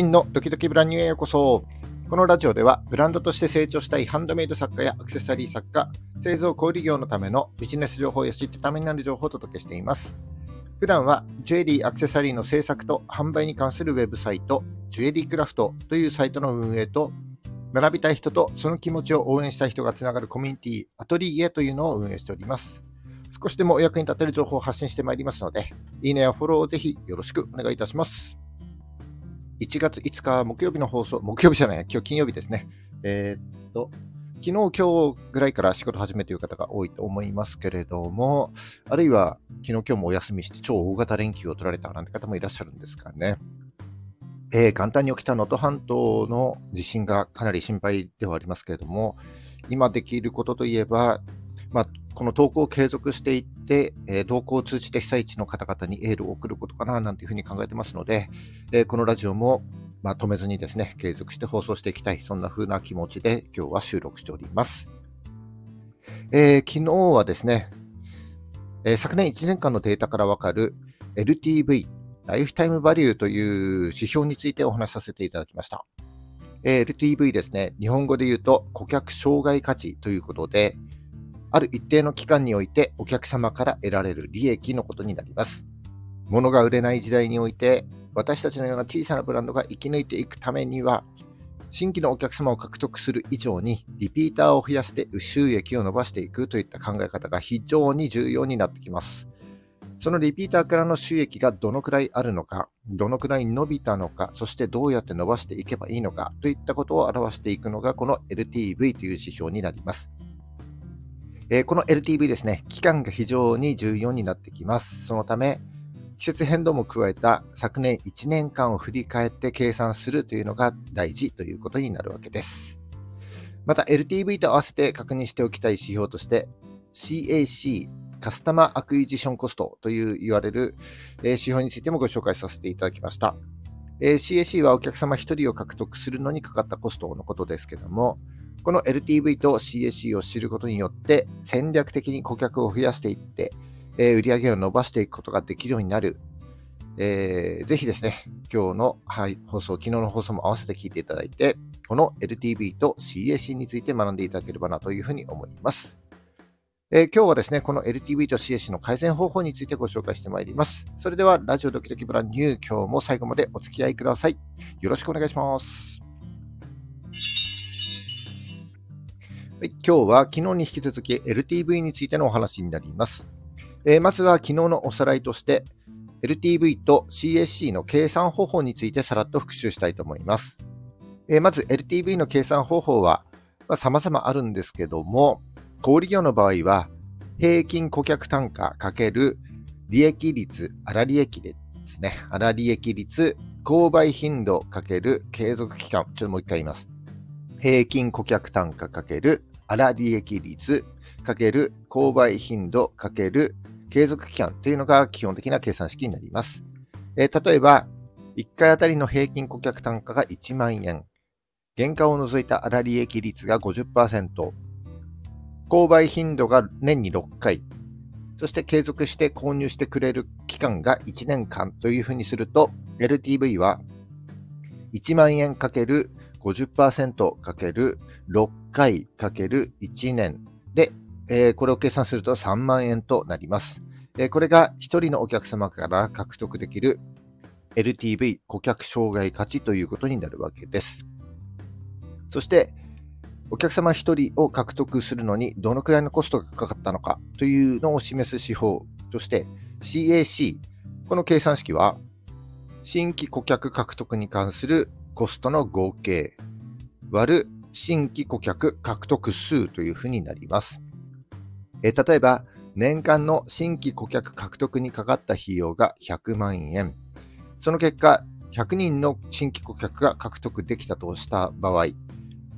真のドキドキブランニューへようこそ。このラジオではブランドとして成長したいハンドメイド作家やアクセサリー作家、製造小売業のためのビジネス情報や知ってためになる情報をお届けしています。普段はジュエリー、アクセサリーの制作と販売に関するウェブサイト、ジュエリークラフトというサイトの運営と、学びたい人とその気持ちを応援したい人がつながるコミュニティ、アトリエというのを運営しております。少しでもお役に立てる情報を発信してまいりますので、いいねやフォローをぜひよろしくお願いいたします。1月5日木曜日の放送、木曜日じゃない、今日金曜日ですね。えー、っと、昨日、今日ぐらいから仕事始めという方が多いと思いますけれども、あるいは昨日、今日もお休みして超大型連休を取られたなんて方もいらっしゃるんですかね。えー、簡単に起きた能登半島の地震がかなり心配ではありますけれども、今できることといえば、まあ、この投稿を継続していって、えー、投稿を通じて被災地の方々にエールを送ることかななんていうふうに考えてますので、え、このラジオも、まあ、止めずにですね、継続して放送していきたい、そんな風な気持ちで今日は収録しております。えー、昨日はですね、え昨年1年間のデータからわかる LTV、ライフタイムバリューという指標についてお話しさせていただきました。え LTV ですね、日本語で言うと顧客障害価値ということで、ある一定の期間においてお客様から得られる利益のことになります。物が売れない時代において、私たちのような小さなブランドが生き抜いていくためには、新規のお客様を獲得する以上に、リピーターを増やして収益を伸ばしていくといった考え方が非常に重要になってきます。そのリピーターからの収益がどのくらいあるのか、どのくらい伸びたのか、そしてどうやって伸ばしていけばいいのかといったことを表していくのがこの LTV という指標になります。えー、この LTV ですね、期間が非常に重要になってきます。そのため、季節変動も加えた昨年1年間を振り返って計算するというのが大事ということになるわけです。また LTV と合わせて確認しておきたい指標として CAC カスタマーアクイジションコストという言われる指標についてもご紹介させていただきました。CAC はお客様1人を獲得するのにかかったコストのことですけども、この LTV と CAC を知ることによって戦略的に顧客を増やしていって、えー、売上を伸ばしていくことができるようになる。えー、ぜひですね、今日の、はい、放送、昨日の放送も合わせて聞いていただいて、この LTV と CAC について学んでいただければなというふうに思います。えー、今日はですね、この LTV と CAC の改善方法についてご紹介してまいります。それでは、ラジオドキドキブランニュー、今日も最後までお付き合いください。よろしくお願いします。今日は昨日に引き続き LTV についてのお話になります。えー、まずは昨日のおさらいとして LTV と CSC の計算方法についてさらっと復習したいと思います。えー、まず LTV の計算方法は、まあ、様々あるんですけども、小売業の場合は平均顧客単価かける利益率、粗利益ですね。粗利益率、購買頻度かける継続期間。ちょっともう一回言います。平均顧客単価かける粗利益率かける購買頻度かける継続期間というのが基本的な計算式になります。えー、例えば、1回あたりの平均顧客単価が1万円、原価を除いた粗利益率が50%、購買頻度が年に6回、そして継続して購入してくれる期間が1年間というふうにすると、LTV は1万円かける50%かける6回かける1年で、えー、これを計算すると3万円となります。えー、これが1人のお客様から獲得できる LTV 顧客障害価値ということになるわけです。そして、お客様1人を獲得するのにどのくらいのコストがかかったのかというのを示す手法として CAC、この計算式は新規顧客獲得に関するコストの合計割る新規顧客獲得数というふうになります。え例えば、年間の新規顧客獲得にかかった費用が100万円。その結果、100人の新規顧客が獲得できたとした場合、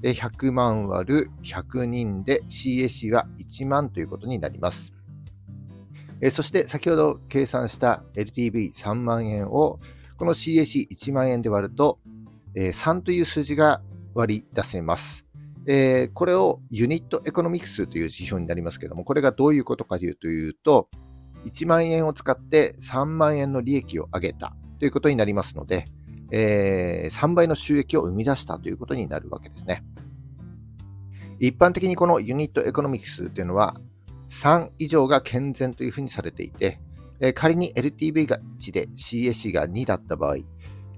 100万割る100人で CAC は1万ということになります。そして先ほど計算した LTV3 万円をこの CAC1 万円で割るとえ3という数字が割り出せます。えー、これをユニットエコノミクスという指標になりますけども、これがどういうことかというと、1万円を使って3万円の利益を上げたということになりますので、えー、3倍の収益を生み出したということになるわけですね。一般的にこのユニットエコノミクスというのは3以上が健全というふうにされていて、えー、仮に LTV が1で CAC が2だった場合、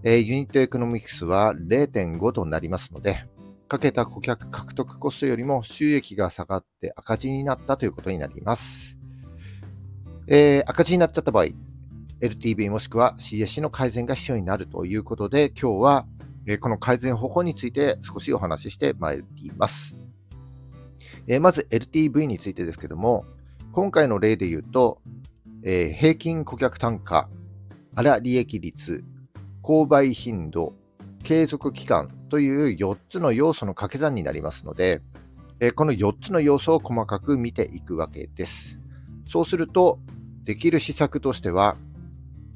えー、ユニットエコノミクスは0.5となりますので、かけた顧客獲得コストよりも収益が下がって赤字になったということになります。えー、赤字になっちゃった場合、LTV もしくは CSC の改善が必要になるということで、今日は、えー、この改善方法について少しお話ししてまいります。えー、まず LTV についてですけども、今回の例で言うと、えー、平均顧客単価、粗利益率、購買頻度、継続期間という4つの要素の掛け算になりますので、この4つの要素を細かく見ていくわけです。そうすると、できる施策としては、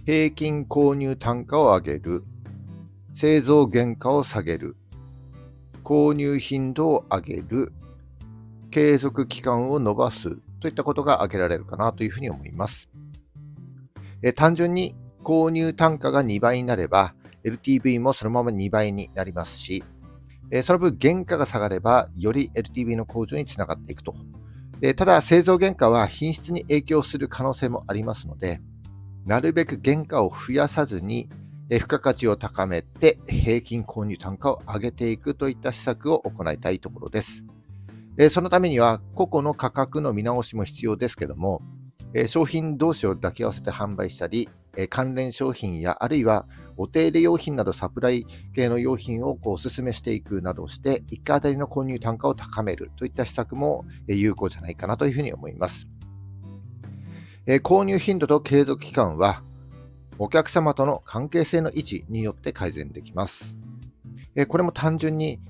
平均購入単価を上げる、製造原価を下げる、購入頻度を上げる、継続期間を伸ばすといったことが挙げられるかなというふうに思います。え単純に購入単価が2倍になれば、LTV もそのまま2倍になりますし、えその分原価が下がれば、より LTV の向上につながっていくと。えただ、製造原価は品質に影響する可能性もありますので、なるべく原価を増やさずに、付加価値を高めて平均購入単価を上げていくといった施策を行いたいところです。そのためには個々の価格の見直しも必要ですけども、商品同士を抱き合わせて販売したり、え関連商品やあるいはお手入れ用品などサプライ系の用品をこうお勧めしていくなどして、1回あたりの購入単価を高めるといった施策も有効じゃないかなというふうに思います。え購入頻度と継続期間は、お客様との関係性の維持によって改善できます。えこれも単純に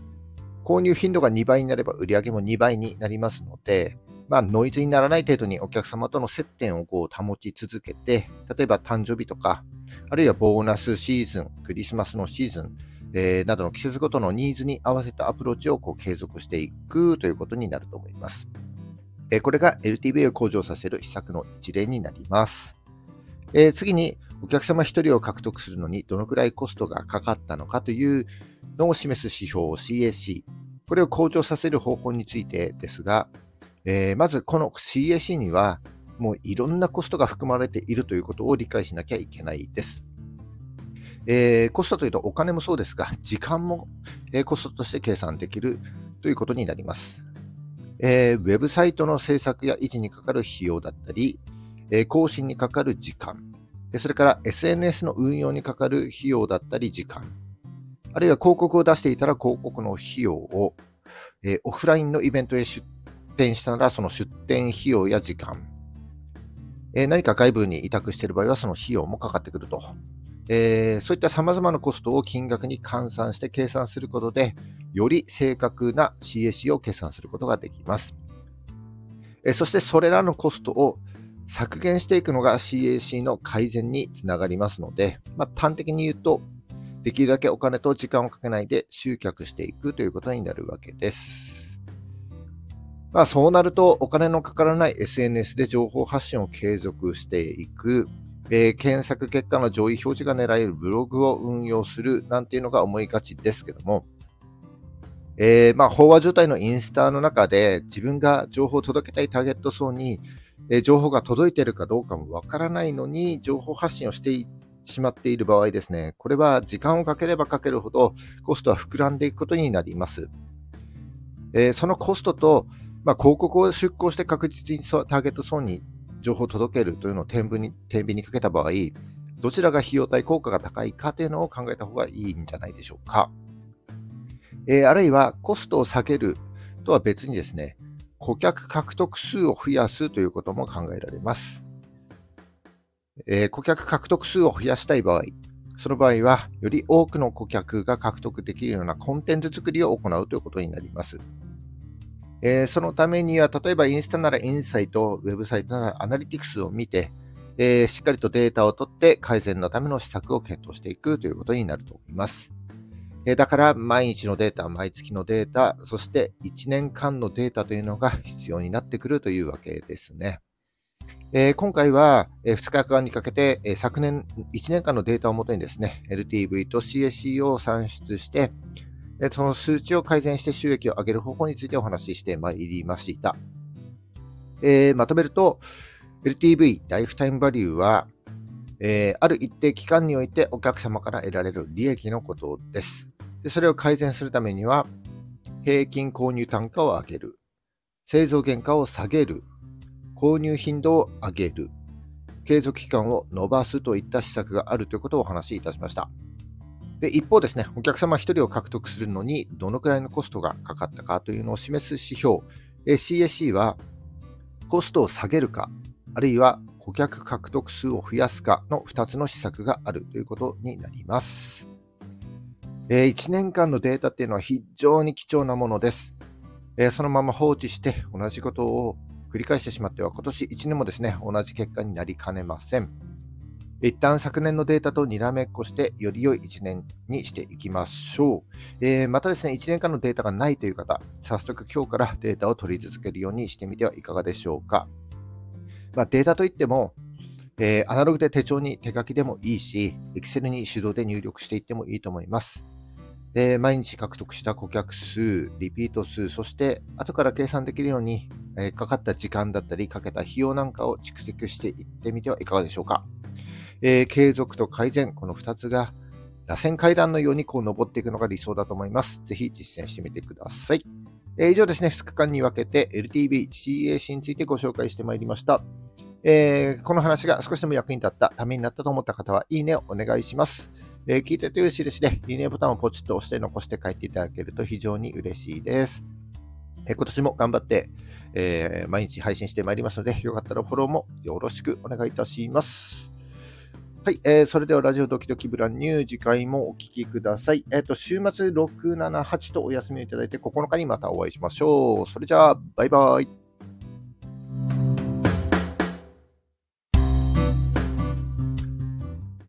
購入頻度が2倍になれば売り上げも2倍になりますので、まあ、ノイズにならない程度にお客様との接点をこう保ち続けて、例えば誕生日とか、あるいはボーナスシーズン、クリスマスのシーズン、えー、などの季節ごとのニーズに合わせたアプローチをこう継続していくということになると思います。えー、これが LTV を向上させる施策の一例になります。えー、次に、お客様1人を獲得するのにどのくらいコストがかかったのかというのを示す指標 CAC、これを向上させる方法についてですが、えー、まずこの CAC には、もういろんなコストが含まれているということを理解しなきゃいけないです。えー、コストというとお金もそうですが、時間も、え、コストとして計算できるということになります。えー、ウェブサイトの制作や維持にかかる費用だったり、え更新にかかる時間、それから SNS の運用にかかる費用だったり時間、あるいは広告を出していたら広告の費用を、えオフラインのイベントへ出店したなら、その出店費用や時間、え、何か外部に委託している場合は、その費用もかかってくると。えー、そういった様々なコストを金額に換算して計算することで、より正確な CAC を計算することができます。え、そしてそれらのコストを削減していくのが CAC の改善につながりますので、まあ、端的に言うと、できるだけお金と時間をかけないで集客していくということになるわけです。まあ、そうなるとお金のかからない SNS で情報発信を継続していく、えー、検索結果の上位表示が狙えるブログを運用するなんていうのが思いがちですけども、えー、まあ、飽和状態のインスタの中で自分が情報を届けたいターゲット層に、えー、情報が届いているかどうかもわからないのに情報発信をしてしまっている場合ですね、これは時間をかければかけるほどコストは膨らんでいくことになります。え、そのコストとまあ、広告を出稿して確実にターゲット層に情報を届けるというのを天秤に天秤にかけた場合、どちらが費用対効果が高いかというのを考えた方がいいんじゃないでしょうか。えー、あるいはコストを下げるとは別にですね、顧客獲得数を増やすということも考えられます。えー、顧客獲得数を増やしたい場合、その場合は、より多くの顧客が獲得できるようなコンテンツ作りを行うということになります。えー、そのためには、例えばインスタならインサイト、ウェブサイトならアナリティクスを見て、えー、しっかりとデータを取って改善のための施策を検討していくということになると思います。えー、だから、毎日のデータ、毎月のデータ、そして1年間のデータというのが必要になってくるというわけですね。えー、今回は、えー、2日間にかけて、えー、昨年1年間のデータをもとにですね、LTV と CAC を算出して、えー、その数値を改善して収益を上げる方法についてお話ししてまいりました。えー、まとめると、LTV、ライフタイムバリューは、えー、ある一定期間においてお客様から得られる利益のことです。でそれを改善するためには、平均購入単価を上げる、製造原価を下げる、購入頻度を上げる、継続期間を伸ばすといった施策があるということをお話しいたしました。で一方ですね、お客様1人を獲得するのにどのくらいのコストがかかったかというのを示す指標、CAC はコストを下げるか、あるいは顧客獲得数を増やすかの2つの施策があるということになります。え1年間のデータっていうのは非常に貴重なものです。えそのまま放置して同じことを繰り返してしまっては今年1年もですね、同じ結果になりかねません。一旦昨年のデータとにらめっこして、より良い1年にしていきましょう。えー、またですね、1年間のデータがないという方、早速今日からデータを取り続けるようにしてみてはいかがでしょうか。まあ、データといっても、えー、アナログで手帳に手書きでもいいし、Excel に手動で入力していってもいいと思います。毎日獲得した顧客数、リピート数、そして後から計算できるように、えー、かかった時間だったり、かけた費用なんかを蓄積していってみてはいかがでしょうか。えー、継続と改善、この2つが螺旋階段のようにこう登っていくのが理想だと思います。ぜひ実践してみてください。えー、以上ですね、2日間に分けて LTV、CAC についてご紹介してまいりました。えー、この話が少しでも役に立った、ためになったと思った方は、いいねをお願いします。えー、聞いてという印で、いいねボタンをポチッと押して残して帰っていただけると非常に嬉しいです。えー、今年も頑張って、えー、毎日配信してまいりますので、よかったらフォローもよろしくお願いいたします。はい、えー、それではラジオドキドキブランニュー、次回もお聴きください。えっ、ー、と、週末6、7、8とお休みをいただいて、9日にまたお会いしましょう。それじゃあ、バイバイ。